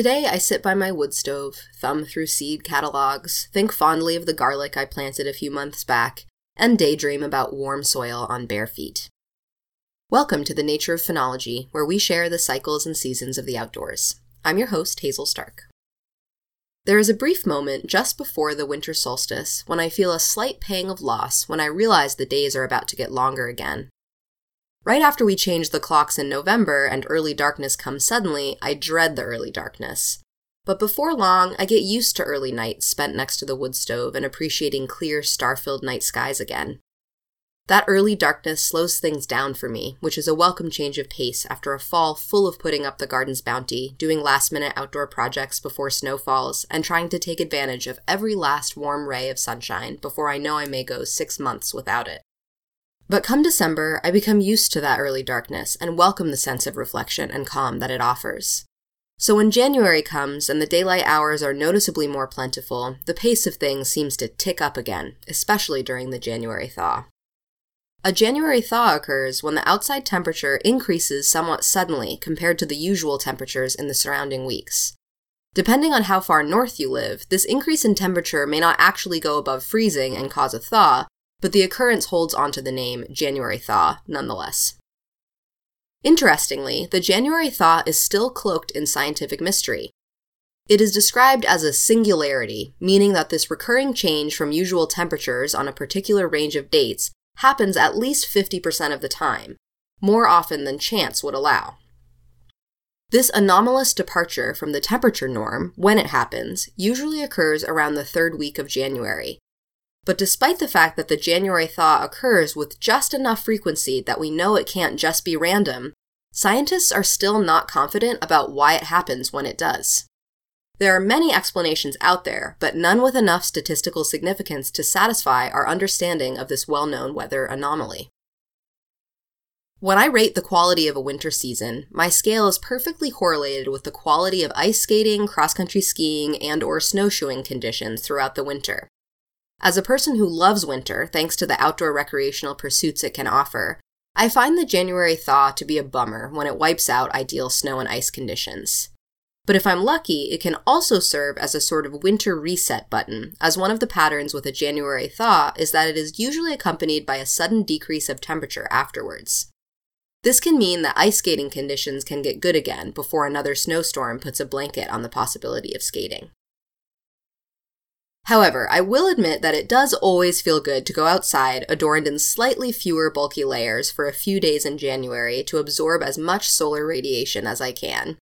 Today, I sit by my wood stove, thumb through seed catalogs, think fondly of the garlic I planted a few months back, and daydream about warm soil on bare feet. Welcome to the Nature of Phenology, where we share the cycles and seasons of the outdoors. I'm your host, Hazel Stark. There is a brief moment just before the winter solstice when I feel a slight pang of loss when I realize the days are about to get longer again. Right after we change the clocks in November and early darkness comes suddenly, I dread the early darkness. But before long, I get used to early nights spent next to the wood stove and appreciating clear, star filled night skies again. That early darkness slows things down for me, which is a welcome change of pace after a fall full of putting up the garden's bounty, doing last minute outdoor projects before snow falls, and trying to take advantage of every last warm ray of sunshine before I know I may go six months without it. But come December, I become used to that early darkness and welcome the sense of reflection and calm that it offers. So when January comes and the daylight hours are noticeably more plentiful, the pace of things seems to tick up again, especially during the January thaw. A January thaw occurs when the outside temperature increases somewhat suddenly compared to the usual temperatures in the surrounding weeks. Depending on how far north you live, this increase in temperature may not actually go above freezing and cause a thaw, but the occurrence holds onto the name January thaw nonetheless. Interestingly, the January thaw is still cloaked in scientific mystery. It is described as a singularity, meaning that this recurring change from usual temperatures on a particular range of dates happens at least 50% of the time, more often than chance would allow. This anomalous departure from the temperature norm, when it happens, usually occurs around the third week of January, but despite the fact that the January thaw occurs with just enough frequency that we know it can't just be random, scientists are still not confident about why it happens when it does. There are many explanations out there, but none with enough statistical significance to satisfy our understanding of this well known weather anomaly. When I rate the quality of a winter season, my scale is perfectly correlated with the quality of ice skating, cross country skiing, and or snowshoeing conditions throughout the winter. As a person who loves winter, thanks to the outdoor recreational pursuits it can offer, I find the January thaw to be a bummer when it wipes out ideal snow and ice conditions. But if I'm lucky, it can also serve as a sort of winter reset button, as one of the patterns with a January thaw is that it is usually accompanied by a sudden decrease of temperature afterwards. This can mean that ice skating conditions can get good again before another snowstorm puts a blanket on the possibility of skating. However, I will admit that it does always feel good to go outside adorned in slightly fewer bulky layers for a few days in January to absorb as much solar radiation as I can.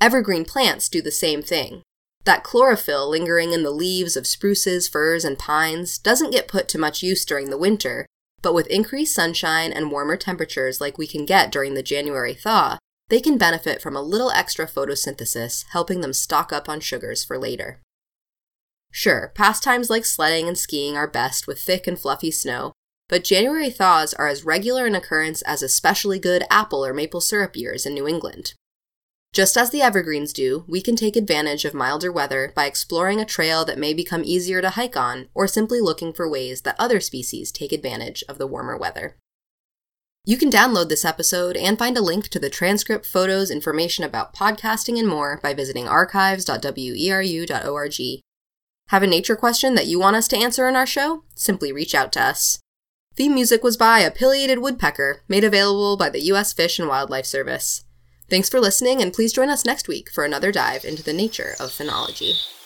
Evergreen plants do the same thing. That chlorophyll lingering in the leaves of spruces, firs, and pines doesn't get put to much use during the winter, but with increased sunshine and warmer temperatures like we can get during the January thaw, they can benefit from a little extra photosynthesis, helping them stock up on sugars for later. Sure, pastimes like sledding and skiing are best with thick and fluffy snow, but January thaws are as regular an occurrence as especially good apple or maple syrup years in New England. Just as the evergreens do, we can take advantage of milder weather by exploring a trail that may become easier to hike on, or simply looking for ways that other species take advantage of the warmer weather. You can download this episode and find a link to the transcript, photos, information about podcasting, and more by visiting archives.weru.org have a nature question that you want us to answer in our show? Simply reach out to us. Theme music was by a pileated woodpecker, made available by the U.S. Fish and Wildlife Service. Thanks for listening, and please join us next week for another dive into the nature of phenology.